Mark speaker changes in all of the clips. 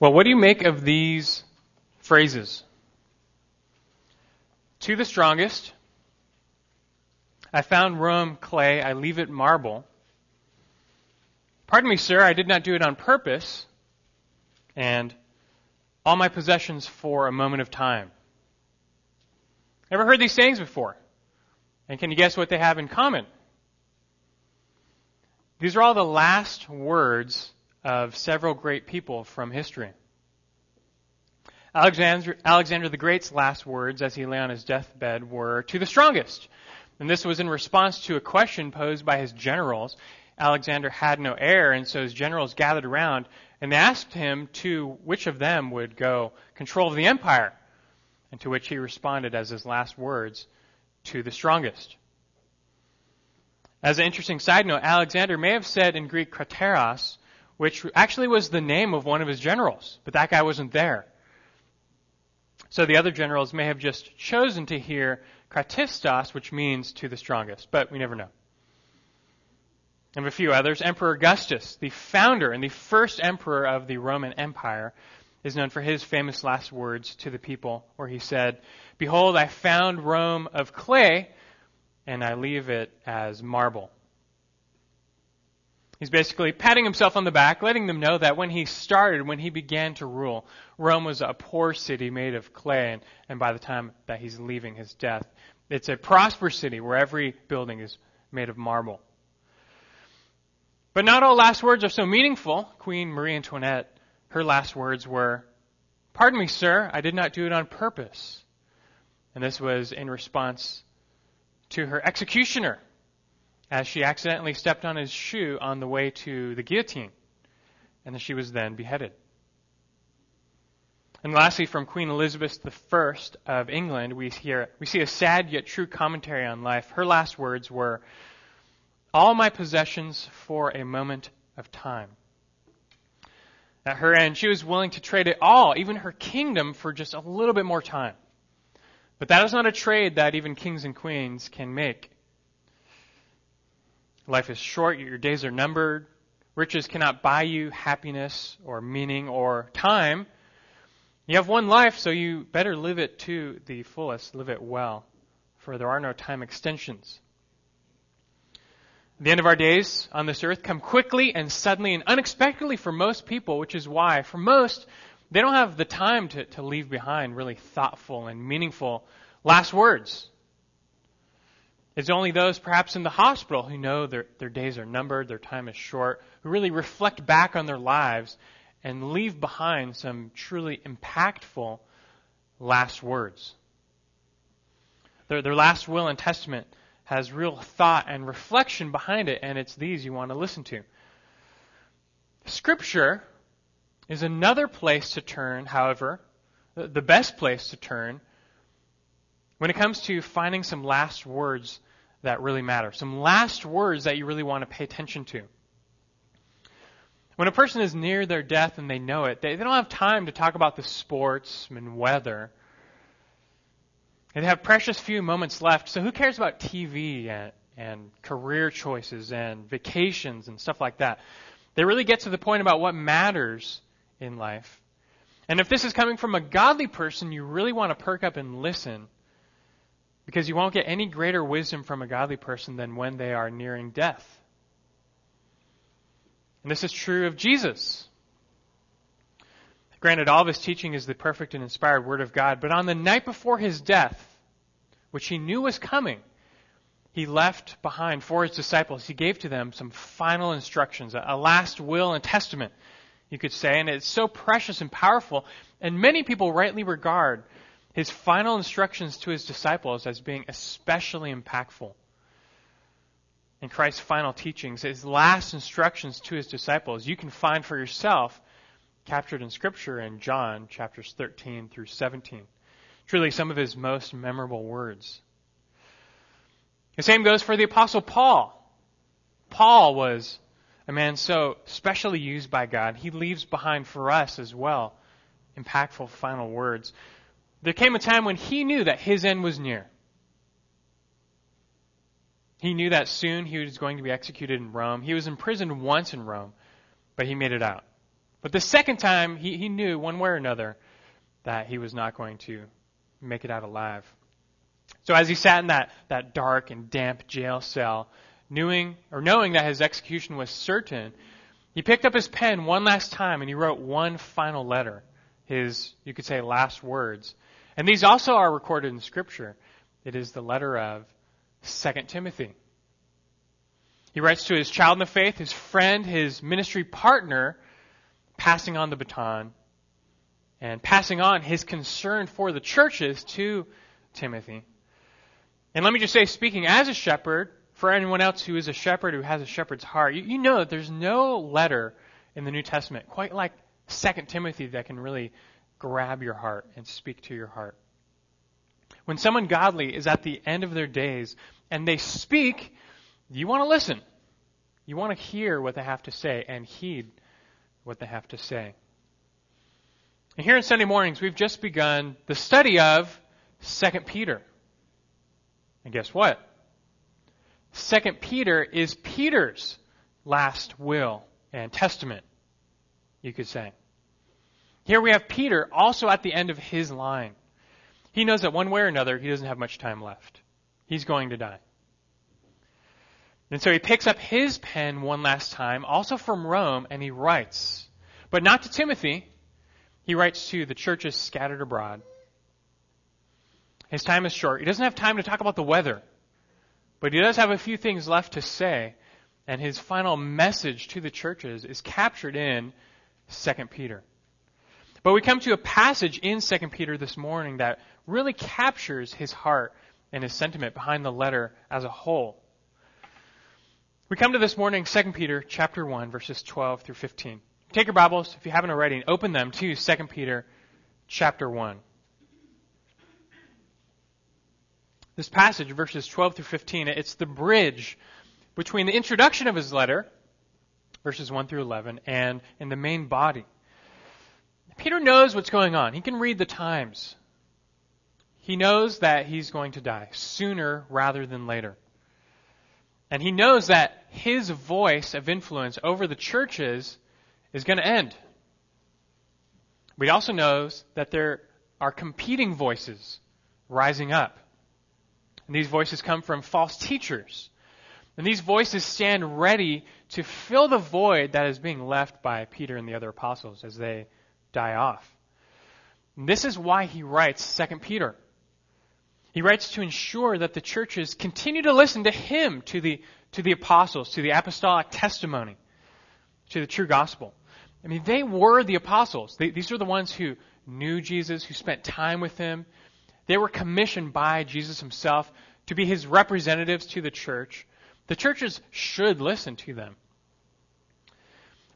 Speaker 1: Well, what do you make of these phrases? To the strongest, I found Rome clay, I leave it marble. Pardon me, sir, I did not do it on purpose. And all my possessions for a moment of time. Ever heard these sayings before? And can you guess what they have in common? These are all the last words of several great people from history. Alexander, Alexander the Great's last words as he lay on his deathbed were, to the strongest. And this was in response to a question posed by his generals. Alexander had no heir, and so his generals gathered around and they asked him to which of them would go control of the empire. And to which he responded as his last words, to the strongest. As an interesting side note, Alexander may have said in Greek krateros, which actually was the name of one of his generals, but that guy wasn't there. So the other generals may have just chosen to hear kratistos, which means to the strongest, but we never know. And a few others, Emperor Augustus, the founder and the first emperor of the Roman Empire, is known for his famous last words to the people, where he said, Behold, I found Rome of clay, and I leave it as marble. He's basically patting himself on the back, letting them know that when he started, when he began to rule, Rome was a poor city made of clay, and, and by the time that he's leaving his death, it's a prosperous city where every building is made of marble. But not all last words are so meaningful. Queen Marie Antoinette, her last words were, Pardon me, sir, I did not do it on purpose. And this was in response to her executioner as she accidentally stepped on his shoe on the way to the guillotine. And she was then beheaded. And lastly, from Queen Elizabeth I of England, we, hear, we see a sad yet true commentary on life. Her last words were, All my possessions for a moment of time. At her end, she was willing to trade it all, even her kingdom, for just a little bit more time. But that is not a trade that even kings and queens can make. Life is short, your days are numbered. Riches cannot buy you happiness or meaning or time. You have one life, so you better live it to the fullest, live it well, for there are no time extensions. The end of our days on this earth come quickly and suddenly and unexpectedly for most people, which is why, for most, they don't have the time to, to leave behind really thoughtful and meaningful last words. It's only those perhaps in the hospital who know their, their days are numbered, their time is short, who really reflect back on their lives and leave behind some truly impactful last words. Their, their last will and testament has real thought and reflection behind it, and it's these you want to listen to. Scripture is another place to turn, however, the best place to turn when it comes to finding some last words that really matter, some last words that you really want to pay attention to. When a person is near their death and they know it, they, they don't have time to talk about the sports and weather. They have precious few moments left. So who cares about TV and, and career choices and vacations and stuff like that? They really get to the point about what matters in life. And if this is coming from a godly person, you really want to perk up and listen because you won't get any greater wisdom from a godly person than when they are nearing death. And this is true of Jesus. Granted, all of his teaching is the perfect and inspired Word of God, but on the night before his death, which he knew was coming, he left behind for his disciples. He gave to them some final instructions, a last will and testament, you could say, and it's so precious and powerful. And many people rightly regard his final instructions to his disciples as being especially impactful in Christ's final teachings, his last instructions to his disciples, you can find for yourself captured in Scripture in John chapters 13 through 17. Truly, some of his most memorable words. The same goes for the Apostle Paul. Paul was a man so specially used by God, he leaves behind for us as well impactful final words. There came a time when he knew that his end was near. He knew that soon he was going to be executed in Rome. He was imprisoned once in Rome, but he made it out. But the second time, he, he knew one way or another that he was not going to make it out alive. So as he sat in that, that dark and damp jail cell, knowing, or knowing that his execution was certain, he picked up his pen one last time and he wrote one final letter, his, you could say, last words. And these also are recorded in Scripture. It is the letter of 2 Timothy. He writes to his child in the faith, his friend, his ministry partner, passing on the baton and passing on his concern for the churches to Timothy. And let me just say, speaking as a shepherd, for anyone else who is a shepherd who has a shepherd's heart, you, you know that there's no letter in the New Testament quite like 2 Timothy that can really grab your heart and speak to your heart. When someone godly is at the end of their days and they speak, you want to listen. You want to hear what they have to say and heed what they have to say. And here in Sunday mornings, we've just begun the study of 2 Peter. And guess what? 2 Peter is Peter's last will and testament, you could say. Here we have Peter also at the end of his line. He knows that one way or another, he doesn't have much time left. He's going to die. And so he picks up his pen one last time, also from Rome, and he writes, but not to Timothy, he writes to the churches scattered abroad. His time is short. He doesn't have time to talk about the weather, but he does have a few things left to say, and his final message to the churches is captured in 2 Peter. But we come to a passage in 2 Peter this morning that really captures his heart and his sentiment behind the letter as a whole. We come to this morning 2 Peter chapter 1 verses 12 through 15. Take your Bibles, if you haven't already, and open them to 2 Peter chapter 1. This passage, verses 12 through 15, it's the bridge between the introduction of his letter, verses 1 through 11, and in the main body. Peter knows what's going on. He can read the times. He knows that he's going to die sooner rather than later. And he knows that his voice of influence over the churches is going to end. But he also knows that there are competing voices rising up. And these voices come from false teachers. And these voices stand ready to fill the void that is being left by Peter and the other apostles as they die off. And this is why he writes 2 Peter. He writes to ensure that the churches continue to listen to him, to the, to the apostles, to the apostolic testimony, to the true gospel. I mean, they were the apostles. They, these are the ones who knew Jesus, who spent time with him. They were commissioned by Jesus himself to be his representatives to the church. The churches should listen to them.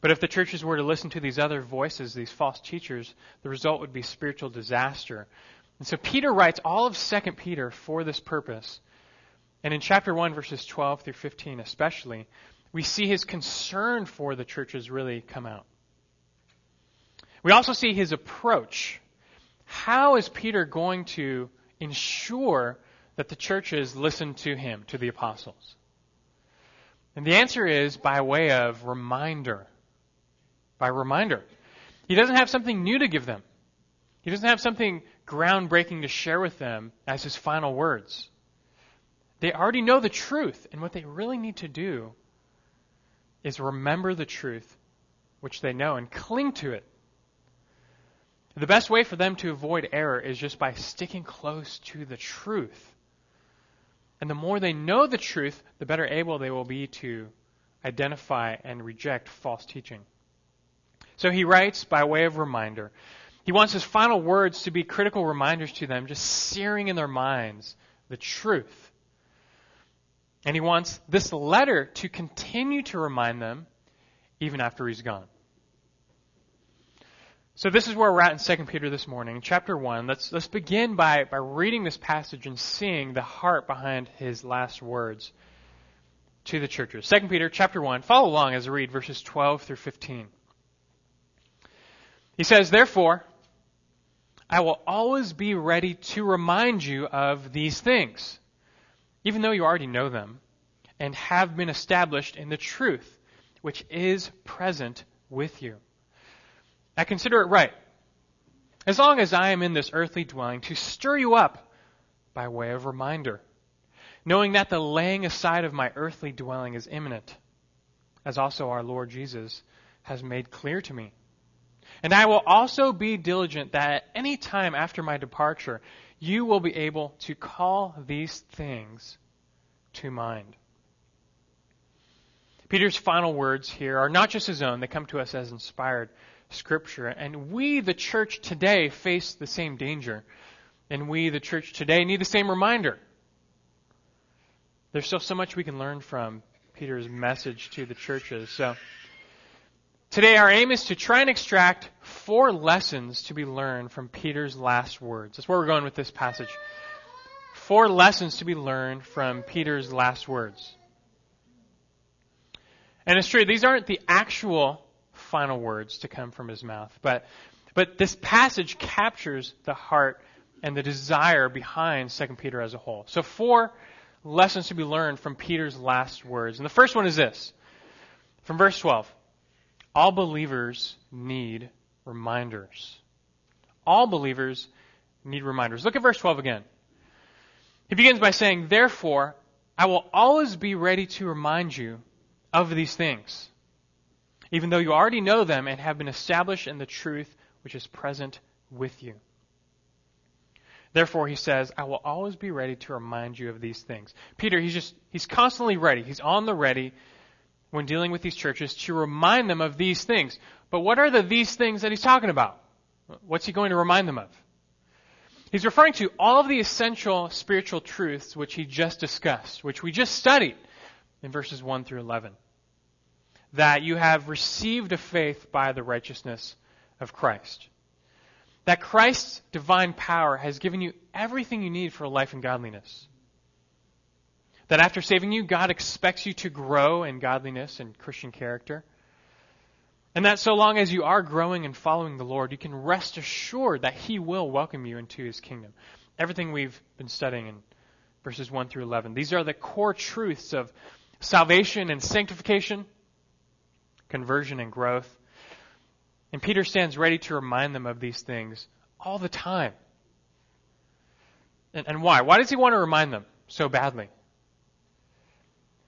Speaker 1: But if the churches were to listen to these other voices, these false teachers, the result would be spiritual disaster. And so Peter writes all of 2 Peter for this purpose. And in chapter 1, verses 12 through 15 especially, we see his concern for the churches really come out. We also see his approach. How is Peter going to ensure that the churches listen to him, to the apostles? And the answer is by way of reminder. By reminder. He doesn't have something new to give them. He doesn't have something groundbreaking to share with them as his final words. They already know the truth, and what they really need to do is remember the truth which they know and cling to it. The best way for them to avoid error is just by sticking close to the truth. And the more they know the truth, the better able they will be to identify and reject false teaching. So he writes by way of reminder. He wants his final words to be critical reminders to them, just searing in their minds the truth. And he wants this letter to continue to remind them even after he's gone. So this is where we're at in 2 Peter this morning, chapter 1. Let's, let's begin by, by reading this passage and seeing the heart behind his last words to the churches. 2 Peter chapter 1. Follow along as I read verses 12 through 15. He says, Therefore, I will always be ready to remind you of these things, even though you already know them and have been established in the truth, which is present with you. I consider it right, as long as I am in this earthly dwelling, to stir you up by way of reminder, knowing that the laying aside of my earthly dwelling is imminent, as also our Lord Jesus has made clear to me. And I will also be diligent that at any time after my departure, you will be able to call these things to mind. Peter's final words here are not just his own, they come to us as inspired scripture. And we, the church today, face the same danger. And we, the church today, need the same reminder. There's still so much we can learn from Peter's message to the churches. So, today our aim is to try and extract four lessons to be learned from Peter's last words. That's where we're going with this passage. Four lessons to be learned from Peter's last words. And it's true, these aren't the actual final words to come from his mouth, but, but this passage captures the heart and the desire behind 2 Peter as a whole. So, four lessons to be learned from Peter's last words. And the first one is this from verse 12 All believers need reminders. All believers need reminders. Look at verse 12 again. He begins by saying, Therefore, I will always be ready to remind you of these things, even though you already know them and have been established in the truth which is present with you. Therefore, he says, I will always be ready to remind you of these things. Peter, he's just, he's constantly ready. He's on the ready when dealing with these churches to remind them of these things. But what are the these things that he's talking about? What's he going to remind them of? He's referring to all of the essential spiritual truths which he just discussed, which we just studied in verses 1 through 11 that you have received a faith by the righteousness of Christ. That Christ's divine power has given you everything you need for a life in godliness. That after saving you, God expects you to grow in godliness and Christian character. And that so long as you are growing and following the Lord, you can rest assured that He will welcome you into His kingdom. Everything we've been studying in verses 1 through 11. These are the core truths of salvation and sanctification, conversion and growth. And Peter stands ready to remind them of these things all the time. And, and, why? Why does he want to remind them so badly?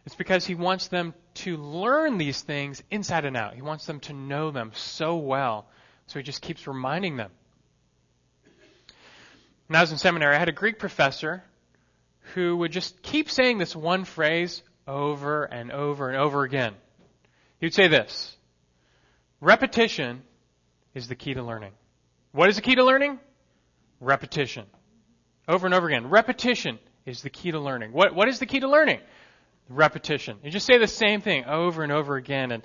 Speaker 1: It's because he wants them to learn these things inside and out. He wants them to know them so well. So he just keeps reminding them. When I was in seminary, I had a Greek professor who would just keep saying this one phrase over and over and over again. He would say this Repetition is the key to learning. What is the key to learning? Repetition. Over and over again. Repetition is the key to learning. What, what is the key to learning? Repetition. You just say the same thing over and over again. And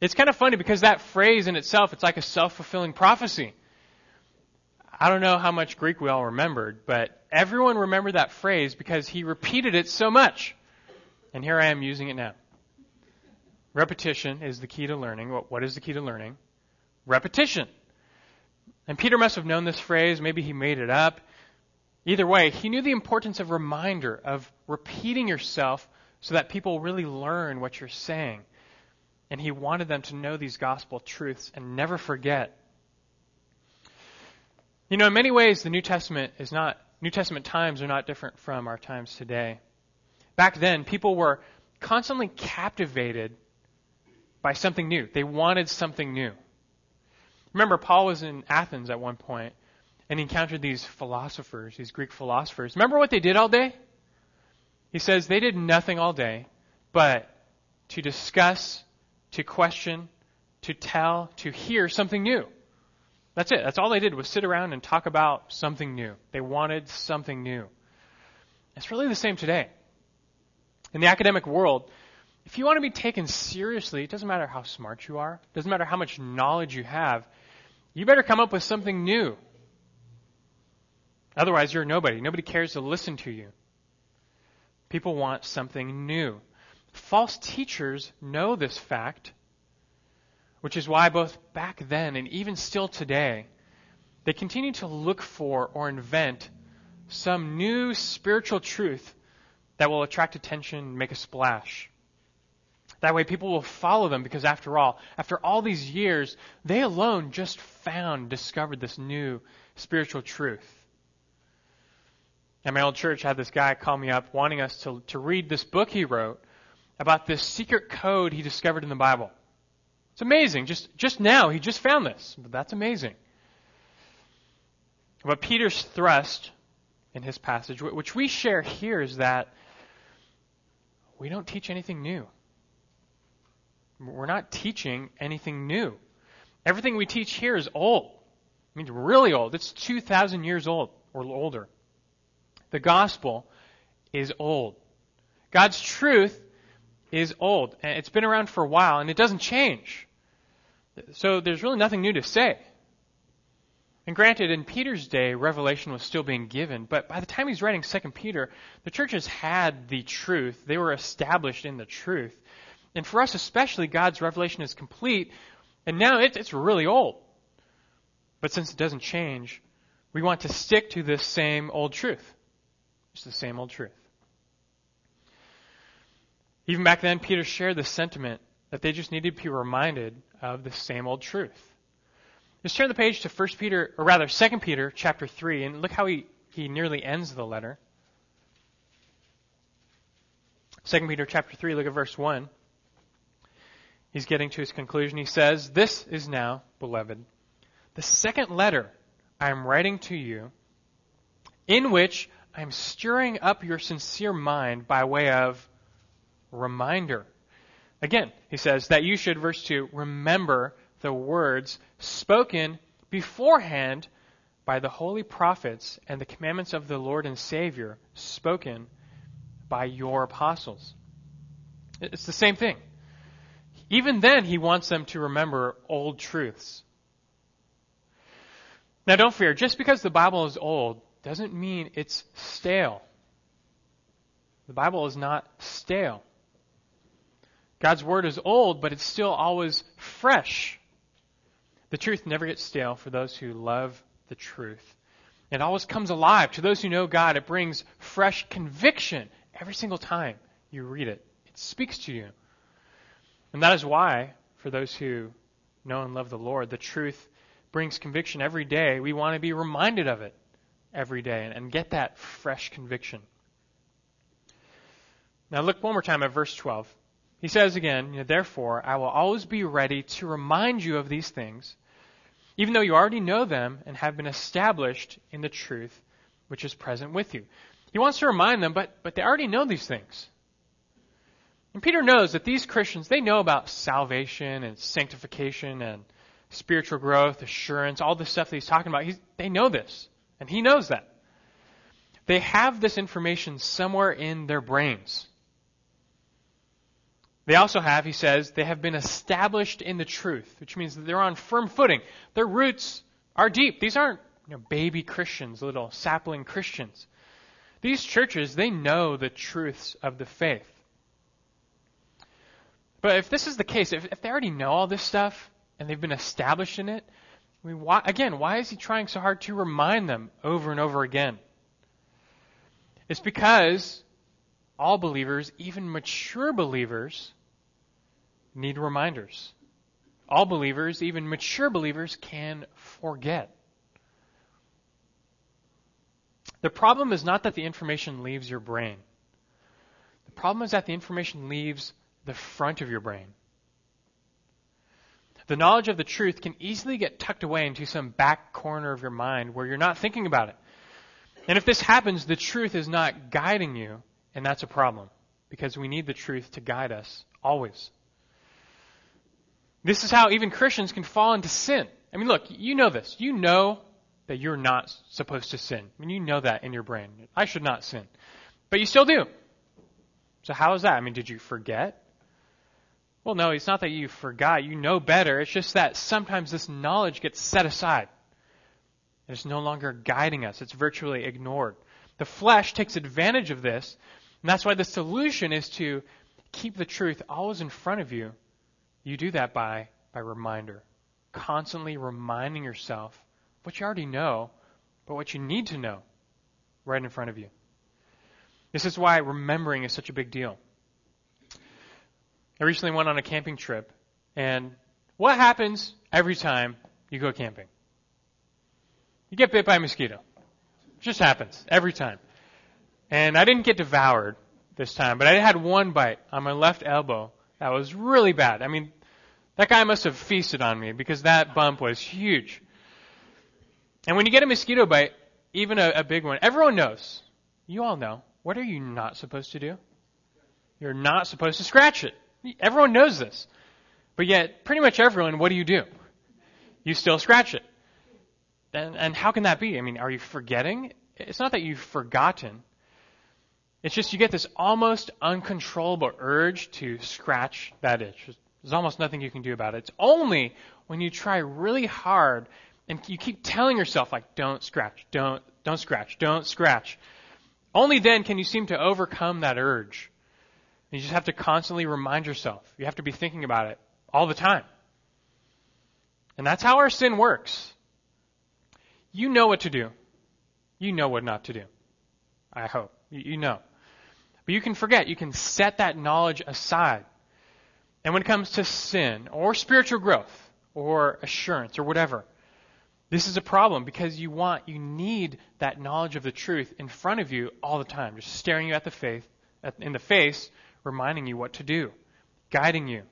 Speaker 1: it's kind of funny because that phrase in itself, it's like a self-fulfilling prophecy. I don't know how much Greek we all remembered, but everyone remembered that phrase because he repeated it so much. And here I am using it now. Repetition is the key to learning. What is the key to learning? Repetition. And Peter must have known this phrase. Maybe he made it up. Either way, he knew the importance of reminder, of repeating yourself so that people really learn what you're saying. And he wanted them to know these gospel truths and never forget. You know, in many ways, the New Testament is not, New Testament times are not different from our times today. Back then, people were constantly captivated by something new. They wanted something new. Remember, Paul was in Athens at one point, and he encountered these philosophers, these Greek philosophers. Remember what they did all day? He says they did nothing all day but to discuss, to question, to tell, to hear something new. That's it. That's all they did was sit around and talk about something new. They wanted something new. It's really the same today. In the academic world, if you want to be taken seriously, it doesn't matter how smart you are, it doesn't matter how much knowledge you have, you better come up with something new. Otherwise, you're nobody. Nobody cares to listen to you. People want something new. False teachers know this fact, which is why both back then and even still today, they continue to look for or invent some new spiritual truth that will attract attention and make a splash. That way people will follow them because after all, after all these years, they alone just found, discovered this new spiritual truth. And my old church had this guy call me up wanting us to, to read this book he wrote about this secret code he discovered in the Bible. It's amazing. Just, just now, he just found this. But that's amazing. But Peter's thrust in his passage, which we share here, is that we don't teach anything new. We're not teaching anything new. Everything we teach here is old. I mean, really old. It's 2,000 years old or older. The gospel is old. God's truth is old. And it's been around for a while and it doesn't change. So there's really nothing new to say. And granted, in Peter's day, revelation was still being given, but by the time he's writing 2 Peter, the churches had the truth. They were established in the truth. And for us especially, God's revelation is complete, and now it, it's really old. But since it doesn't change, we want to stick to this same old truth. It's the same old truth. Even back then, Peter shared the sentiment that they just needed to be reminded of the same old truth. Just turn the page to 1 Peter, or rather 2 Peter chapter 3, and look how he, he nearly ends the letter. 2 Peter chapter 3, look at verse 1. He's getting to his conclusion. He says, This is now, beloved, the second letter I am writing to you, in which I am stirring up your sincere mind by way of reminder. Again, he says that you should, verse 2, remember the words spoken beforehand by the holy prophets and the commandments of the Lord and Savior spoken by your apostles. It's the same thing. Even then, he wants them to remember old truths. Now, don't fear. Just because the Bible is old doesn't mean it's stale. The Bible is not stale. God's Word is old, but it's still always fresh. The truth never gets stale for those who love the truth. It always comes alive. To those who know God, it brings fresh conviction every single time you read it. It speaks to you. And that is why, for those who know and love the Lord, the truth brings conviction every day. We want to be reminded of it every day and, and get that fresh conviction. Now, look one more time at verse 12. He says again, Therefore, I will always be ready to remind you of these things even though you already know them and have been established in the truth which is present with you. He wants to remind them, but, but they already know these things. And Peter knows that these Christians, they know about salvation and sanctification and spiritual growth, assurance, all the stuff that he's talking about. He's, they know this. And he knows that. They have this information somewhere in their brains. They also have, he says, they have been established in the truth, which means that they're on firm footing. Their roots are deep. These aren't you know, baby Christians, little sapling Christians. These churches, they know the truths of the faith. But if this is the case, if, if they already know all this stuff and they've been established in it, I mean, why, again, why is he trying so hard to remind them over and over again? It's because all believers, even mature believers, need reminders. All believers, even mature believers, can forget. The problem is not that the information leaves your brain. The problem is that the information leaves the front of your brain. The knowledge of the truth can easily get tucked away into some back corner of your mind where you're not thinking about it. And if this happens, the truth is not guiding you, and that's a problem because we need the truth to guide us always. This is how even Christians can fall into sin. I mean, look, you know this. You know that you're not supposed to sin. I mean, you know that in your brain. I should not sin. But you still do. So how is that? I mean, did you forget? Well, no, it's not that you forgot. You know better. It's just that sometimes this knowledge gets set aside. It's no longer guiding us. It's virtually ignored. The flesh takes advantage of this, and that's why the solution is to keep the truth always in front of you you do that by, by reminder. Constantly reminding yourself what you already know, but what you need to know right in front of you. This is why remembering is such a big deal. I recently went on a camping trip, and what happens every time you go camping? You get bit by a mosquito. It just happens every time. And I didn't get devoured this time, but I had one bite on my left elbow that was really bad. I mean, that guy must have feasted on me because that bump was huge. And when you get a mosquito bite, even a, a big one, everyone knows. You all know. What are you not supposed to do? You're not supposed to scratch it. Everyone knows this. But yet, pretty much everyone, what do you do? You still scratch it. And, and how can that be? I mean, are you forgetting? It's not that you've forgotten. It's just you get this almost uncontrollable urge to scratch that itch. There's almost nothing you can do about it. It's only when you try really hard and you keep telling yourself like don't scratch, don't don't scratch, don't scratch. Only then can you seem to overcome that urge. You just have to constantly remind yourself. You have to be thinking about it all the time. And that's how our sin works. You know what to do. You know what not to do. I hope. You know. But you can forget. You can set that knowledge aside. And when it comes to sin or spiritual growth or assurance or whatever, this is a problem because you want, you need that knowledge of the truth in front of you all the time, just staring you at the faith, in the face, reminding you what to do, guiding you.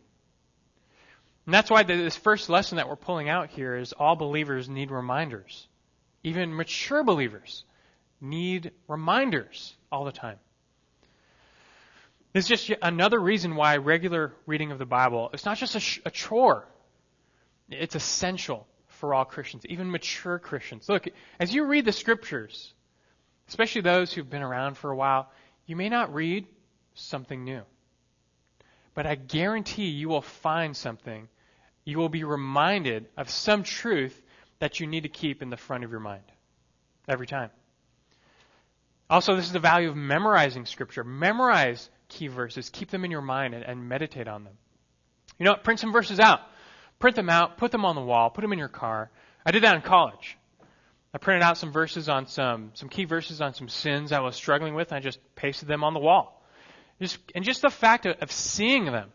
Speaker 1: And that's why this first lesson that we're pulling out here is all believers need reminders. Even mature believers need reminders all the time. It's just another reason why regular reading of the Bible is not just a, sh- a chore. It's essential for all Christians, even mature Christians. Look, as you read the scriptures, especially those who've been around for a while, you may not read something new. But I guarantee you will find something. You will be reminded of some truth that you need to keep in the front of your mind every time. Also, this is the value of memorizing Scripture. Memorize key verses, keep them in your mind, and, and meditate on them. You know, print some verses out. Print them out, put them on the wall, put them in your car. I did that in college. I printed out some verses on some, some key verses on some sins I was struggling with, and I just pasted them on the wall. Just, and just the fact of, of seeing them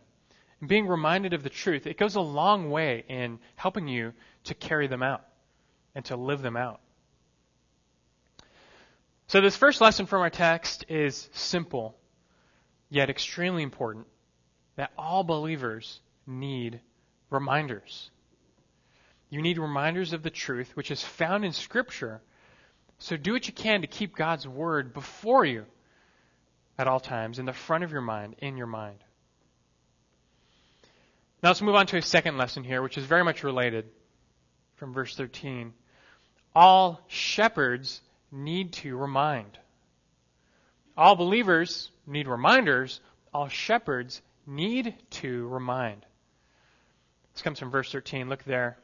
Speaker 1: and being reminded of the truth, it goes a long way in helping you to carry them out and to live them out. So, this first lesson from our text is simple, yet extremely important that all believers need reminders. You need reminders of the truth, which is found in Scripture. So, do what you can to keep God's Word before you at all times, in the front of your mind, in your mind. Now, let's move on to a second lesson here, which is very much related from verse 13 all shepherds need to remind. All believers need reminders. All shepherds need to remind. This comes from verse 13. Look there.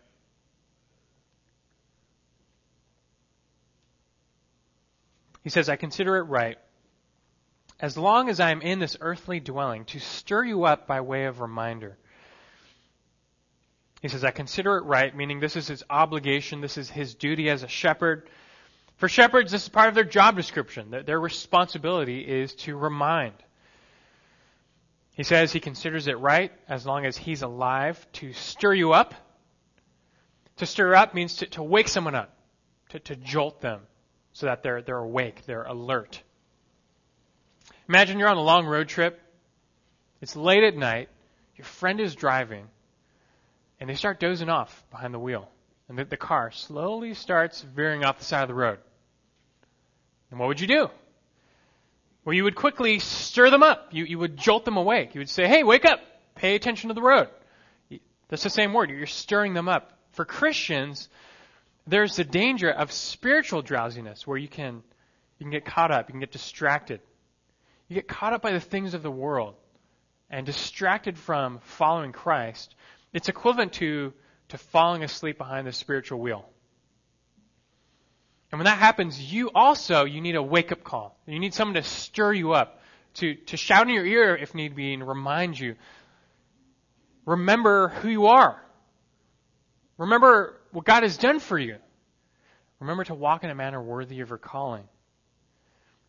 Speaker 1: He says, I consider it right, as long as I am in this earthly dwelling, to stir you up by way of reminder he says, I consider it right, meaning this is his obligation, this is his duty as a shepherd. For shepherds, this is part of their job description. Their responsibility is to remind. He says he considers it right, as long as he's alive, to stir you up. To stir up means to, to wake someone up, to, to jolt them so that they're, they're awake, they're alert. Imagine you're on a long road trip. It's late at night. Your friend is driving and they start dozing off behind the wheel. And the, the car slowly starts veering off the side of the road. And what would you do? Well, you would quickly stir them up. You, you would jolt them awake. You would say, hey, wake up. Pay attention to the road. That's the same word. You're stirring them up. For Christians, there's the danger of spiritual drowsiness where you can, you can get caught up. You can get distracted. You get caught up by the things of the world and distracted from following Christ it's equivalent to, to falling asleep behind the spiritual wheel. And when that happens, you also, you need a wake up call. You need someone to stir you up, to, to shout in your ear if need be and remind you. Remember who you are. Remember what God has done for you. Remember to walk in a manner worthy of your calling.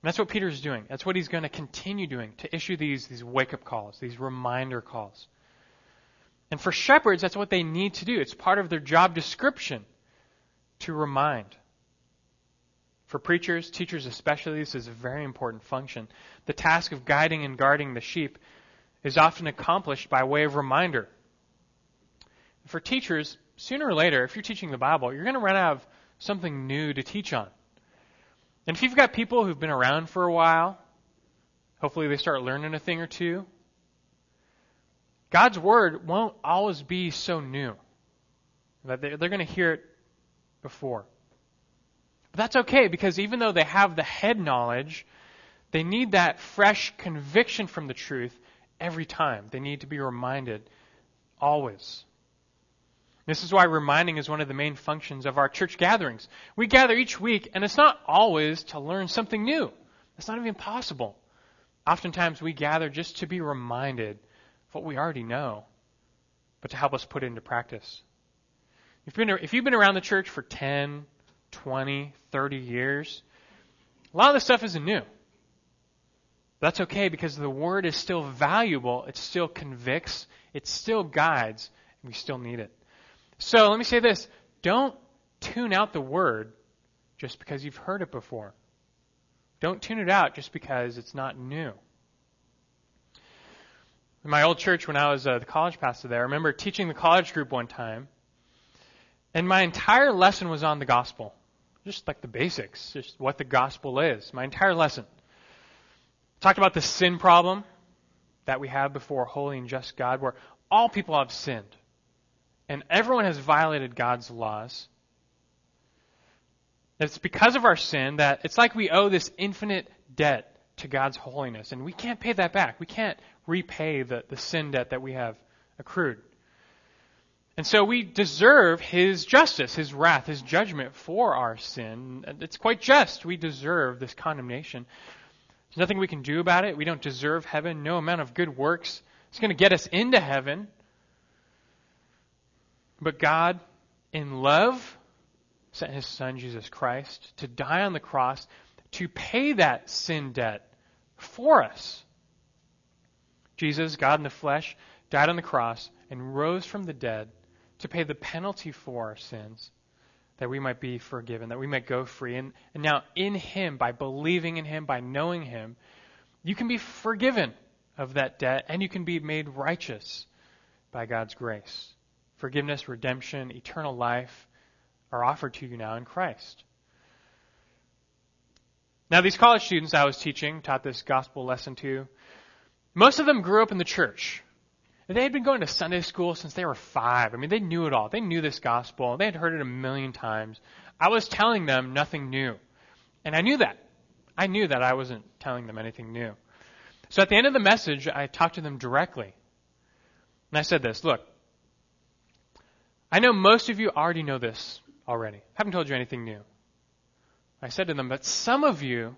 Speaker 1: That's what Peter's doing. That's what he's going to continue doing to issue these, these wake up calls, these reminder calls. And for shepherds, that's what they need to do. It's part of their job description to remind. For preachers, teachers especially, this is a very important function. The task of guiding and guarding the sheep is often accomplished by way of reminder. For teachers, sooner or later, if you're teaching the Bible, you're going to run out of something new to teach on. And if you've got people who've been around for a while, hopefully they start learning a thing or two. God's word won't always be so new. That they're, going to hear it before. But that's okay because even though they have the head knowledge, they need that fresh conviction from the truth every time. They need to be reminded always. This is why reminding is one of the main functions of our church gatherings. We gather each week, and it's not always to learn something new. That's not even possible. Oftentimes we gather just to be reminded of what we already know, but to help us put it into practice. If you've, been, if you've been around the church for 10, 20, 30 years, a lot of this stuff isn't new. That's okay because the word is still valuable, it still convicts, it still guides, and we still need it. So let me say this don't tune out the word just because you've heard it before. Don't tune it out just because it's not new. In my old church, when I was uh, the college pastor there, I remember teaching the college group one time, and my entire lesson was on the gospel. Just like the basics, just what the gospel is. My entire lesson. Talked about the sin problem that we have before a holy and just God, where all people have sinned and everyone has violated God's laws. It's because of our sin that it's like we owe this infinite debt to God's holiness, and we can't pay that back. We can't repay the, the sin debt that we have accrued. And so we deserve His justice, His wrath, His judgment for our sin. It's quite just. We deserve this condemnation. There's nothing we can do about it. We don't deserve heaven. No amount of good works is going to get us into heaven. But God, in love, sent his son, Jesus Christ, to die on the cross to pay that sin debt for us. Jesus, God in the flesh, died on the cross and rose from the dead to pay the penalty for our sins that we might be forgiven, that we might go free. And, and now, in Him, by believing in Him, by knowing Him, you can be forgiven of that debt and you can be made righteous by God's grace forgiveness, redemption, eternal life are offered to you now in Christ. Now, these college students I was teaching, taught this gospel lesson to, most of them grew up in the church. They had been going to Sunday school since they were five. I mean, they knew it all. They knew this gospel. They had heard it a million times. I was telling them nothing new. And I knew that. I knew that I wasn't telling them anything new. So at the end of the message, I talked to them directly. And I said this Look, I know most of you already know this already. I haven't told you anything new. I said to them, but some of you,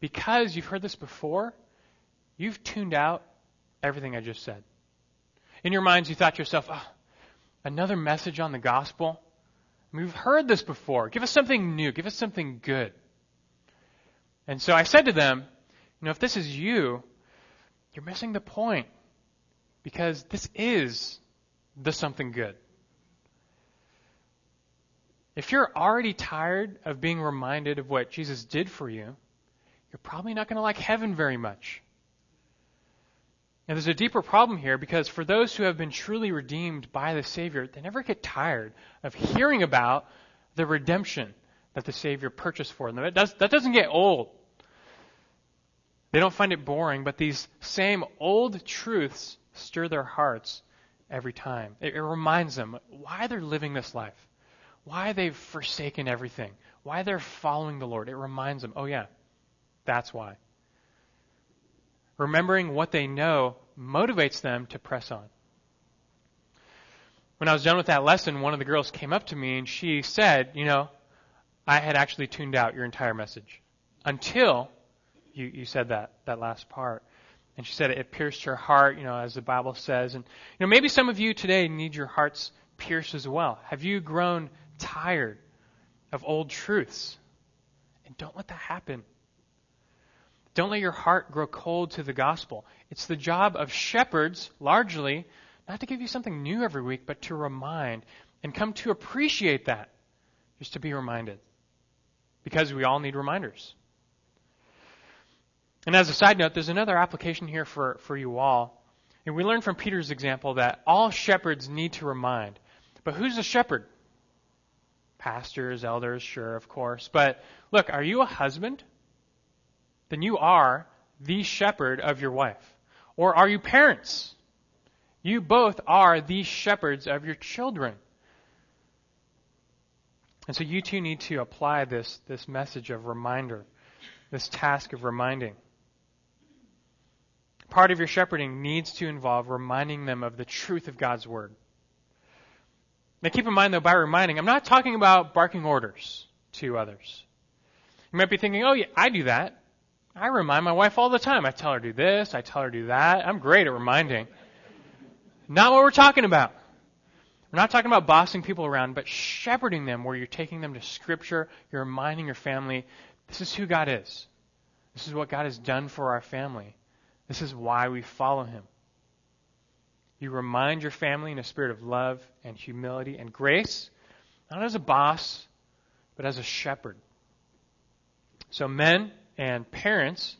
Speaker 1: because you've heard this before, you've tuned out everything I just said. In your minds, you thought to yourself, oh, another message on the gospel? I mean, we've heard this before. Give us something new. Give us something good. And so I said to them, you know, if this is you, you're missing the point. Because this is the something good. If you're already tired of being reminded of what Jesus did for you, you're probably not going to like heaven very much. And there's a deeper problem here because for those who have been truly redeemed by the Savior, they never get tired of hearing about the redemption that the Savior purchased for them. That, does, that doesn't get old. They don't find it boring, but these same old truths stir their hearts every time. It, it reminds them why they're living this life why they've forsaken everything, why they're following the Lord. It reminds them, oh, yeah, that's why. Remembering what they know motivates them to press on. When I was done with that lesson, one of the girls came up to me and she said, You know, I had actually tuned out your entire message until you, you said that, that last part. And she said it pierced her heart, you know, as the Bible says. And, you know, maybe some of you today need your hearts pierced as well. Have you grown tired of old truths. And don't let that happen. Don't let your heart grow cold to the gospel. It's the job of shepherds, largely, not to give you something new every week, but to remind and come to appreciate that, just to be reminded. Because we all need reminders. And as a side note, there's another application here for, for you all. And we learn from Peter's example that all shepherds need to remind. But who's a shepherd? Pastors, elders, sure, of course. But look, are you a husband? Then you are the shepherd of your wife. Or are you parents? You both are the shepherds of your children. And so you two need to apply this, this message of reminder, this task of reminding. Part of your shepherding needs to involve reminding them of the truth of God's Word. Now keep in mind though, by reminding, I'm not talking about barking orders to others. You might be thinking, oh yeah, I do that. I remind my wife all the time. I tell her do this, I tell her do that. I'm great at reminding. Not what we're talking about. We're not talking about bossing people around, but shepherding them where you're taking them to Scripture, you're reminding your family, this is who God is. This is what God has done for our family. This is why we follow Him. You remind your family in a spirit of love and humility and grace, not as a boss, but as a shepherd. So, men and parents,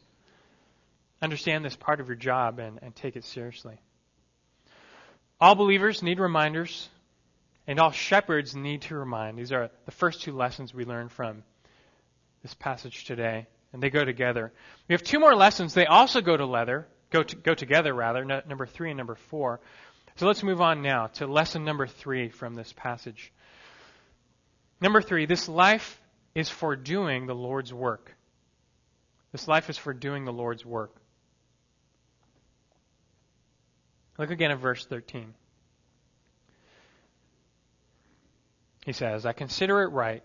Speaker 1: understand this part of your job and, and take it seriously. All believers need reminders, and all shepherds need to remind. These are the first two lessons we learn from this passage today, and they go together. We have two more lessons. They also go to leather, go to, go together rather, number three and number four. So let's move on now to lesson number three from this passage. Number three, this life is for doing the Lord's work. This life is for doing the Lord's work. Look again at verse 13. He says, I consider it right,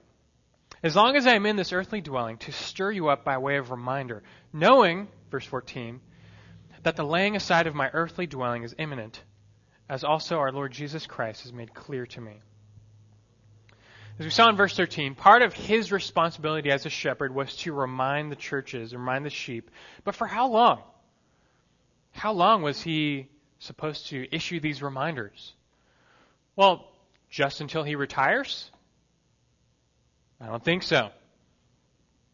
Speaker 1: as long as I am in this earthly dwelling, to stir you up by way of reminder, knowing, verse 14, that the laying aside of my earthly dwelling is imminent, as also our Lord Jesus Christ has made clear to me. As we saw in verse 13, part of his responsibility as a shepherd was to remind the churches, remind the sheep. But for how long? How long was he supposed to issue these reminders? Well, just until he retires? I don't think so.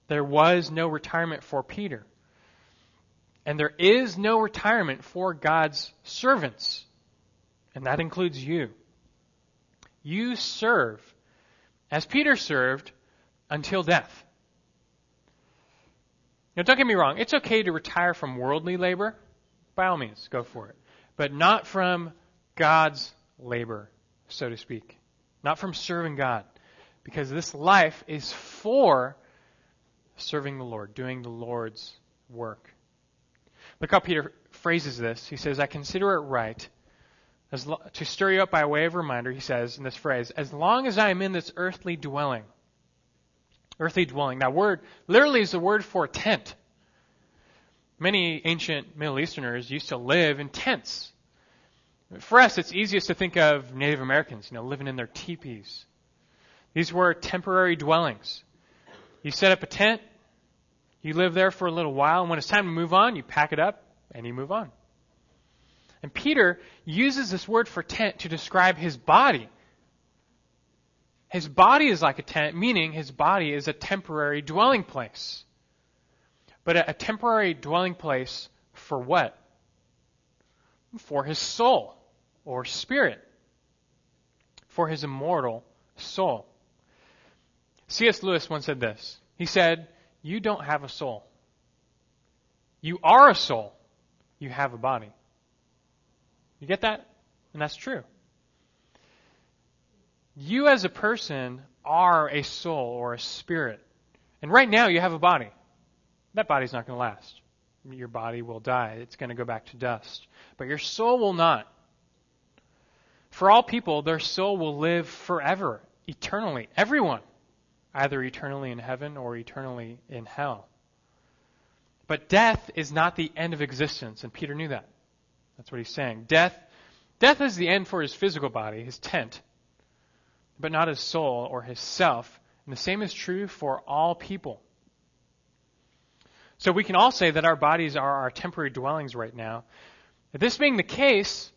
Speaker 1: There was no retirement for Peter. And there is no retirement for God's servants. And that includes you. You serve as Peter served until death. Now, don't get me wrong. It's okay to retire from worldly labor. By all means, go for it but not from God's labor, so to speak. Not from serving God. Because this life is for serving the Lord, doing the Lord's work. Look how Peter phrases this. He says, I consider it right lo- to stir you up by way of reminder, he says in this phrase, as long as I am in this earthly dwelling. Earthly dwelling. That word literally is the word for tent. Many ancient Middle Easterners used to live in tents. For us, it's easiest to think of Native Americans, you know, living in their teepees. These were temporary dwellings. You set up a tent, you live there for a little while, and when it's time to move on, you pack it up and you move on. And Peter uses this word for tent to describe his body. His body is like a tent, meaning his body is a temporary dwelling place. But a, a temporary dwelling place for what? For his soul or spirit for his immortal soul. C.S. Lewis once said this. He said, You don't have a soul. You are a soul. You have a body. You get that? And that's true. You as a person are a soul or a spirit. And right now you have a body. That body's not going to last. Your body will die. It's going to go back to dust. But your soul will not. For all people, their soul will live forever, eternally. Everyone, either eternally in heaven or eternally in hell. But death is not the end of existence, and Peter knew that. That's what he's saying. Death, death is the end for his physical body, his tent, but not his soul or his self. And the same is true for all people. So we can all say that our bodies are our temporary dwellings right now. This being the case,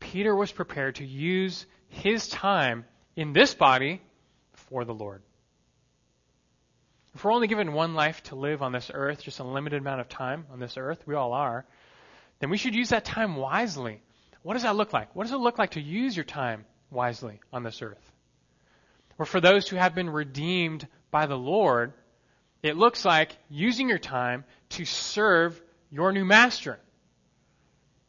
Speaker 1: Peter was prepared to use his time in this body for the Lord. If we're only given one life to live on this earth, just a limited amount of time on this earth, we all are, then we should use that time wisely. What does that look like? What does it look like to use your time wisely on this earth? Or for those who have been redeemed by the Lord, it looks like using your time to serve your new master.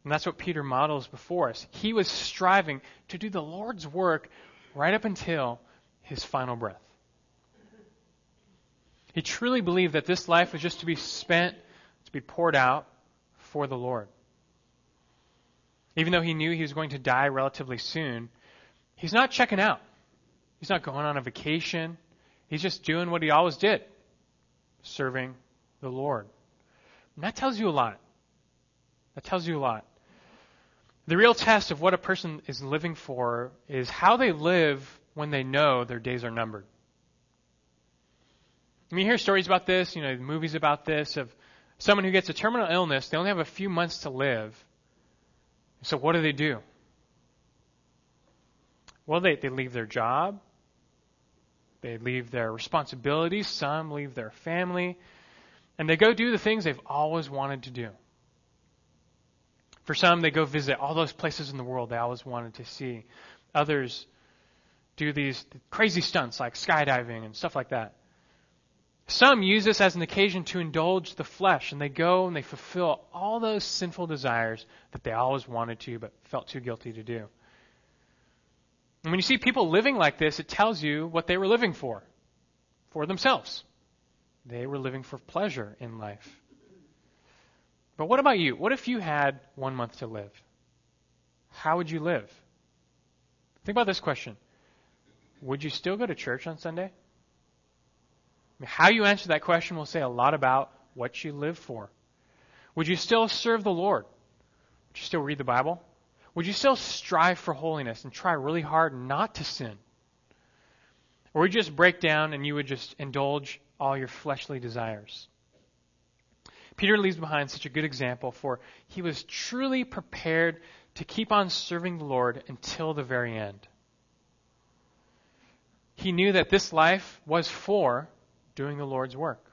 Speaker 1: And that's what Peter models before us. He was striving to do the Lord's work right up until his final breath. He truly believed that this life was just to be spent, to be poured out for the Lord. Even though he knew he was going to die relatively soon, he's not checking out. He's not going on a vacation. He's just doing what he always did serving the Lord. And that tells you a lot. That tells you a lot. The real test of what a person is living for is how they live when they know their days are numbered. I mean, you hear stories about this, you know, movies about this, of someone who gets a terminal illness, they only have a few months to live. So what do they do? Well, they, they leave their job. They leave their responsibilities. Some leave their family. And they go do the things they've always wanted to do. For some, they go visit all those places in the world they always wanted to see. Others do these crazy stunts like skydiving and stuff like that. Some use this as an occasion to indulge the flesh, and they go and they fulfill all those sinful desires that they always wanted to but felt too guilty to do. And when you see people living like this, it tells you what they were living for for themselves. They were living for pleasure in life. But what about you? What if you had one month to live? How would you live? Think about this question Would you still go to church on Sunday? How you answer that question will say a lot about what you live for. Would you still serve the Lord? Would you still read the Bible? Would you still strive for holiness and try really hard not to sin? Or would you just break down and you would just indulge all your fleshly desires? Peter leaves behind such a good example, for he was truly prepared to keep on serving the Lord until the very end. He knew that this life was for doing the Lord's work.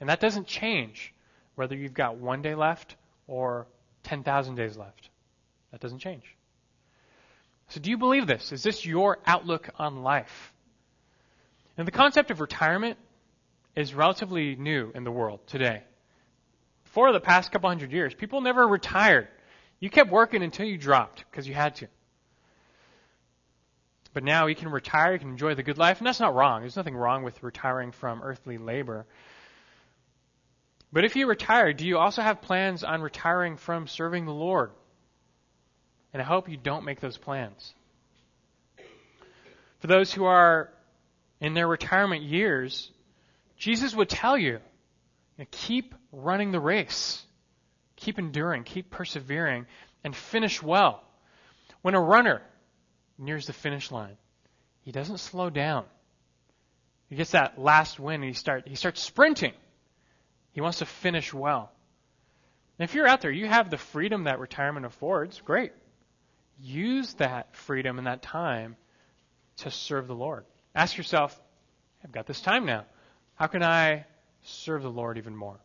Speaker 1: And that doesn't change whether you've got one day left or 10,000 days left. That doesn't change. So, do you believe this? Is this your outlook on life? And the concept of retirement is relatively new in the world today. For the past couple hundred years, people never retired. You kept working until you dropped because you had to. But now you can retire, you can enjoy the good life, and that's not wrong. There's nothing wrong with retiring from earthly labor. But if you retire, do you also have plans on retiring from serving the Lord? And I hope you don't make those plans. For those who are in their retirement years, Jesus would tell you, you know, keep running the race. Keep enduring, keep persevering, and finish well. When a runner nears the finish line, he doesn't slow down. He gets that last win and he, start, he starts sprinting. He wants to finish well. And if you're out there, you have the freedom that retirement affords, great. Use that freedom and that time to serve the Lord. Ask yourself, I've got this time now. How can I serve the Lord even more?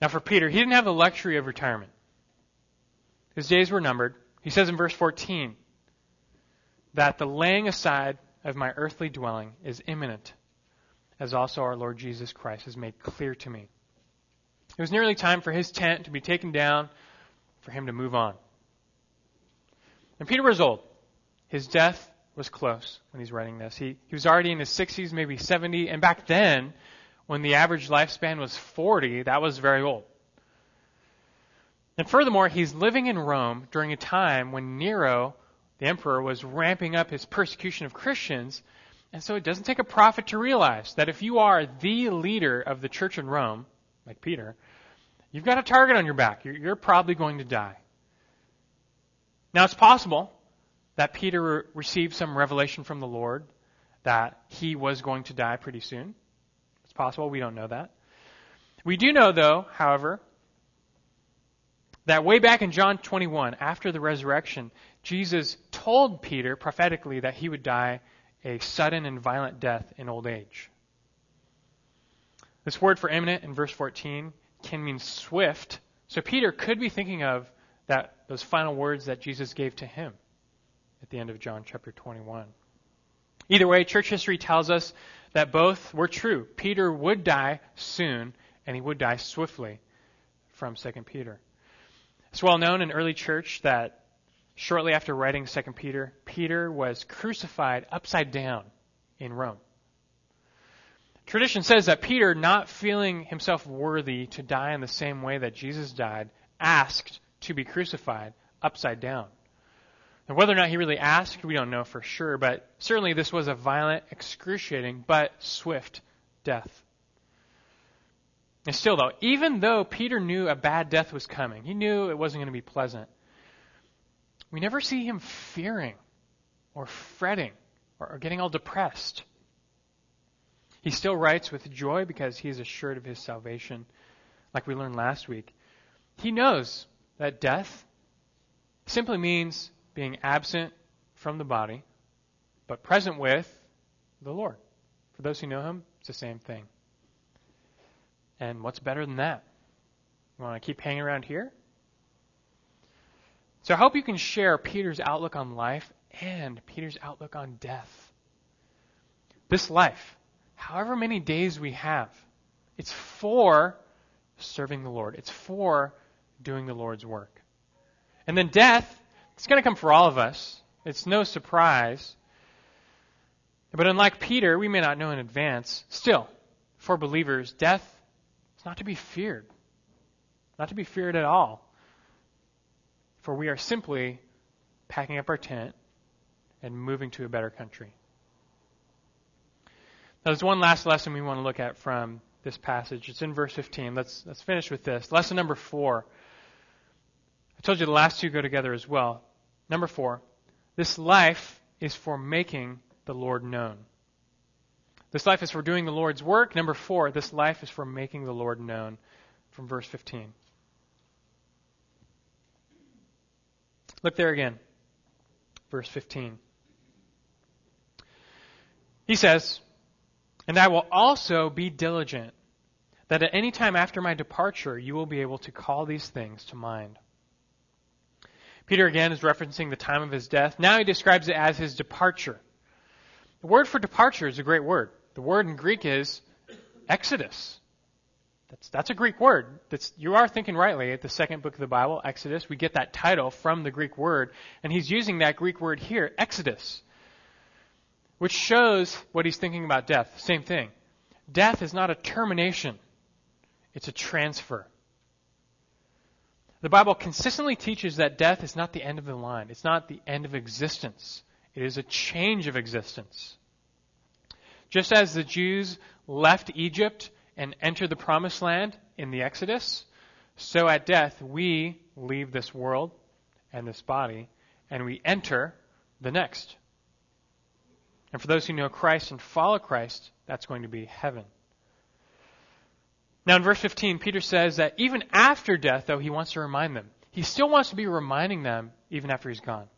Speaker 1: Now, for Peter, he didn't have the luxury of retirement. His days were numbered. He says in verse 14 that the laying aside of my earthly dwelling is imminent, as also our Lord Jesus Christ has made clear to me. It was nearly time for his tent to be taken down, for him to move on. And Peter was old. His death was close when he's writing this. He, he was already in his 60s, maybe 70, and back then, when the average lifespan was 40, that was very old. And furthermore, he's living in Rome during a time when Nero, the emperor, was ramping up his persecution of Christians. And so it doesn't take a prophet to realize that if you are the leader of the church in Rome, like Peter, you've got a target on your back. You're, you're probably going to die. Now, it's possible that Peter received some revelation from the Lord that he was going to die pretty soon. It's possible. We don't know that. We do know, though, however, that way back in John 21, after the resurrection, Jesus told Peter prophetically that he would die a sudden and violent death in old age. This word for imminent in verse 14 can mean swift. So Peter could be thinking of that those final words that Jesus gave to him at the end of John chapter 21. Either way, church history tells us that both were true. Peter would die soon, and he would die swiftly from 2 Peter. It's well known in early church that shortly after writing 2 Peter, Peter was crucified upside down in Rome. Tradition says that Peter, not feeling himself worthy to die in the same way that Jesus died, asked to be crucified upside down. Now, whether or not he really asked, we don't know for sure, but certainly this was a violent, excruciating, but swift death. And still, though, even though Peter knew a bad death was coming, he knew it wasn't going to be pleasant, we never see him fearing or fretting or, or getting all depressed. He still writes with joy because he is assured of his salvation, like we learned last week. He knows that death simply means being absent from the body, but present with the Lord. For those who know him, it's the same thing. And what's better than that? You want to keep hanging around here? So I hope you can share Peter's outlook on life and Peter's outlook on death. This life, however many days we have, it's for serving the Lord. It's for doing the Lord's work. And then death, it's going to come for all of us. It's no surprise. But unlike Peter, we may not know in advance. Still, for believers, death not to be feared. Not to be feared at all. For we are simply packing up our tent and moving to a better country. Now, there's one last lesson we want to look at from this passage. It's in verse 15. Let's, let's finish with this. Lesson number four. I told you the last two go together as well. Number four, this life is for making the Lord known. This life is for doing the Lord's work. Number four, this life is for making the Lord known. From verse 15. Look there again. Verse 15. He says, And I will also be diligent, that at any time after my departure you will be able to call these things to mind. Peter again is referencing the time of his death. Now he describes it as his departure. The word for departure is a great word. The word in Greek is exodus. That's, that's a Greek word. That's, you are thinking rightly. At the second book of the Bible, Exodus, we get that title from the Greek word. And he's using that Greek word here, exodus, which shows what he's thinking about death. Same thing. Death is not a termination, it's a transfer. The Bible consistently teaches that death is not the end of the line. It's not the end of existence. It is a change of existence. Just as the Jews left Egypt and entered the promised land in the Exodus, so at death we leave this world and this body and we enter the next. And for those who know Christ and follow Christ, that's going to be heaven. Now, in verse 15, Peter says that even after death, though, he wants to remind them. He still wants to be reminding them even after he's gone.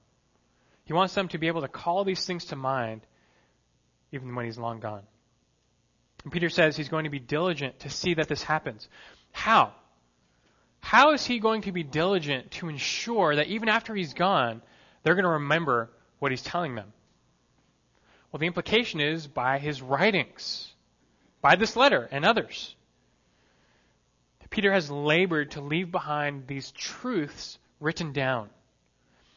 Speaker 1: He wants them to be able to call these things to mind even when he's long gone. And Peter says he's going to be diligent to see that this happens. How? How is he going to be diligent to ensure that even after he's gone, they're going to remember what he's telling them? Well, the implication is by his writings, by this letter and others. Peter has labored to leave behind these truths written down.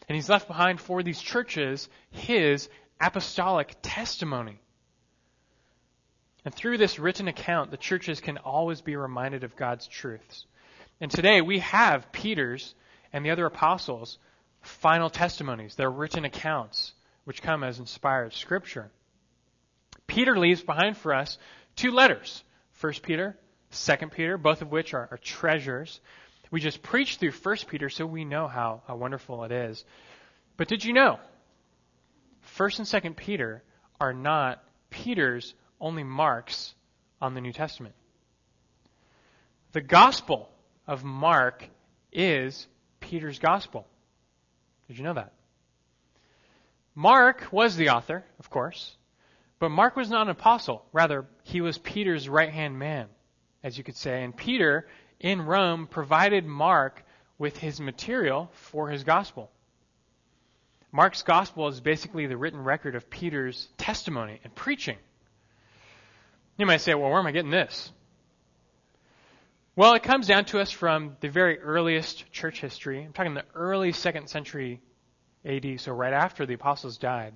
Speaker 1: And he's left behind for these churches his apostolic testimony. And through this written account, the churches can always be reminded of God's truths. And today we have Peter's and the other apostles' final testimonies, their written accounts, which come as inspired scripture. Peter leaves behind for us two letters. First Peter Second Peter, both of which are, are treasures. We just preached through First Peter, so we know how, how wonderful it is. But did you know? First and Second Peter are not Peter's only marks on the New Testament. The Gospel of Mark is Peter's Gospel. Did you know that? Mark was the author, of course, but Mark was not an apostle. Rather, he was Peter's right hand man, as you could say. And Peter, in Rome, provided Mark with his material for his gospel. Mark's gospel is basically the written record of Peter's testimony and preaching. You might say, well, where am I getting this? Well, it comes down to us from the very earliest church history. I'm talking the early second century AD, so right after the apostles died.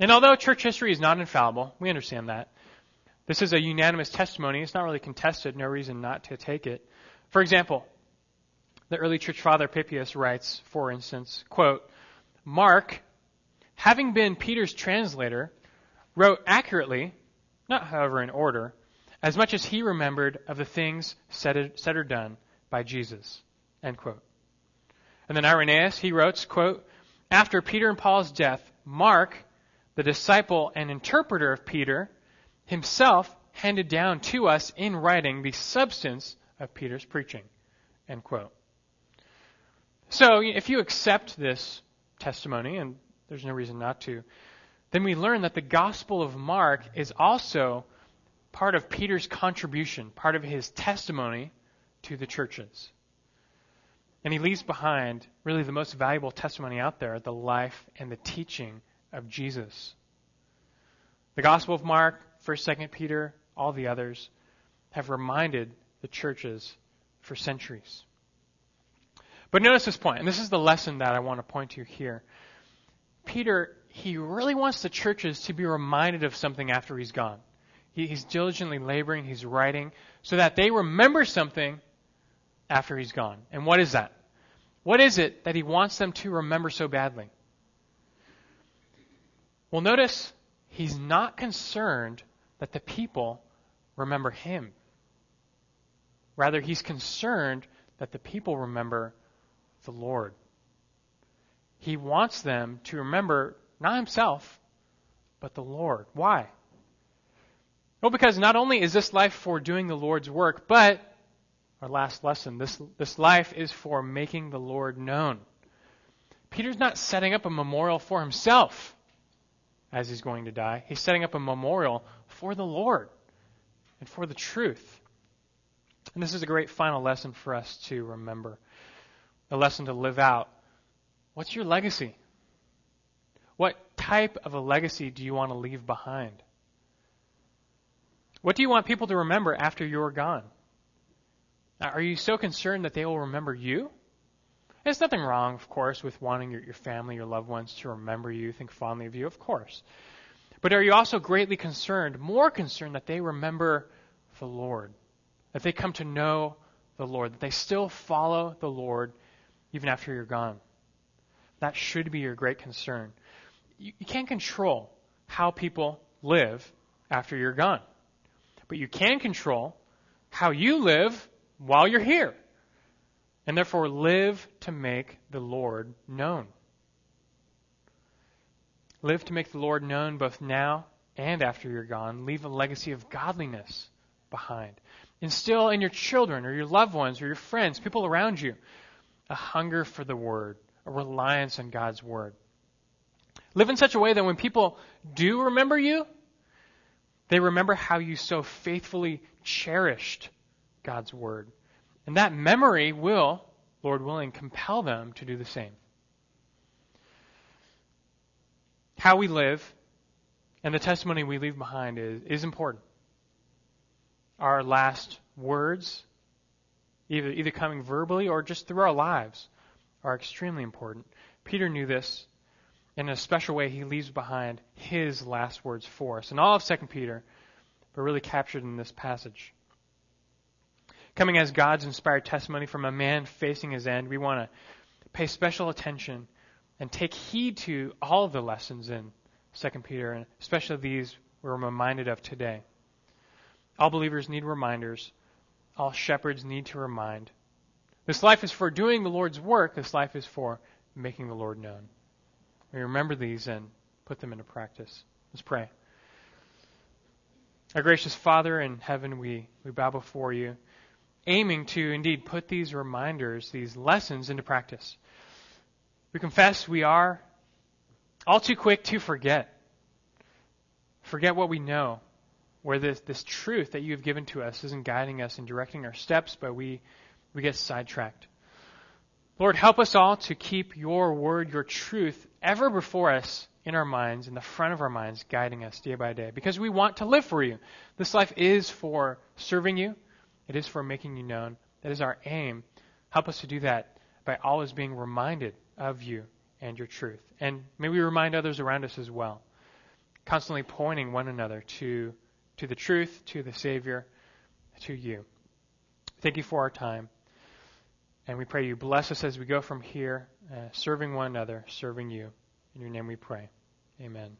Speaker 1: And although church history is not infallible, we understand that. This is a unanimous testimony. It's not really contested. No reason not to take it. For example, the early church father Papias writes, for instance, quote, Mark, having been Peter's translator, wrote accurately, not however in order, as much as he remembered of the things said, said or done by Jesus. End quote. And then Irenaeus, he wrote, quote, After Peter and Paul's death, Mark, the disciple and interpreter of Peter, himself handed down to us in writing the substance of Peter's preaching. End quote. So, if you accept this testimony, and there's no reason not to, then we learn that the Gospel of Mark is also part of Peter's contribution, part of his testimony to the churches. And he leaves behind really the most valuable testimony out there the life and the teaching of Jesus. The Gospel of Mark, 1st, 2nd Peter, all the others have reminded the churches for centuries. But notice this point, and this is the lesson that I want to point to here. Peter, he really wants the churches to be reminded of something after he's gone. He, he's diligently laboring, he's writing, so that they remember something after he's gone. And what is that? What is it that he wants them to remember so badly? Well, notice he's not concerned that the people remember him. Rather, he's concerned that the people remember the Lord. He wants them to remember not himself, but the Lord. Why? Well, because not only is this life for doing the Lord's work, but our last lesson, this, this life is for making the Lord known. Peter's not setting up a memorial for himself as he's going to die. He's setting up a memorial for the Lord and for the truth. And this is a great final lesson for us to remember, a lesson to live out. What's your legacy? What type of a legacy do you want to leave behind? What do you want people to remember after you're gone? Are you so concerned that they will remember you? There's nothing wrong, of course, with wanting your, your family, your loved ones to remember you, think fondly of you, of course. But are you also greatly concerned, more concerned, that they remember the Lord? That they come to know the Lord, that they still follow the Lord even after you're gone? That should be your great concern. You, you can't control how people live after you're gone. But you can control how you live while you're here. And therefore, live to make the Lord known. Live to make the Lord known both now and after you're gone. Leave a legacy of godliness behind. Instill in your children or your loved ones or your friends, people around you, a hunger for the Word, a reliance on God's Word. Live in such a way that when people do remember you, they remember how you so faithfully cherished God's Word. And that memory will, Lord willing, compel them to do the same. How we live and the testimony we leave behind is, is important. Our last words, either, either coming verbally or just through our lives, are extremely important. Peter knew this in a special way, he leaves behind his last words for us. And all of 2 Peter, but really captured in this passage. Coming as God's inspired testimony from a man facing his end, we want to pay special attention and take heed to all of the lessons in 2 Peter, and especially these we're reminded of today. All believers need reminders. All shepherds need to remind. This life is for doing the Lord's work. This life is for making the Lord known. We remember these and put them into practice. Let's pray. Our gracious Father in heaven, we, we bow before you, aiming to indeed put these reminders, these lessons into practice. We confess we are all too quick to forget. Forget what we know, where this, this truth that you have given to us isn't guiding us and directing our steps, but we, we get sidetracked. Lord, help us all to keep your word, your truth, ever before us in our minds, in the front of our minds, guiding us day by day. Because we want to live for you. This life is for serving you, it is for making you known. That is our aim. Help us to do that by always being reminded of you and your truth. And may we remind others around us as well, constantly pointing one another to, to the truth, to the Savior, to you. Thank you for our time. And we pray you bless us as we go from here, uh, serving one another, serving you. In your name we pray. Amen.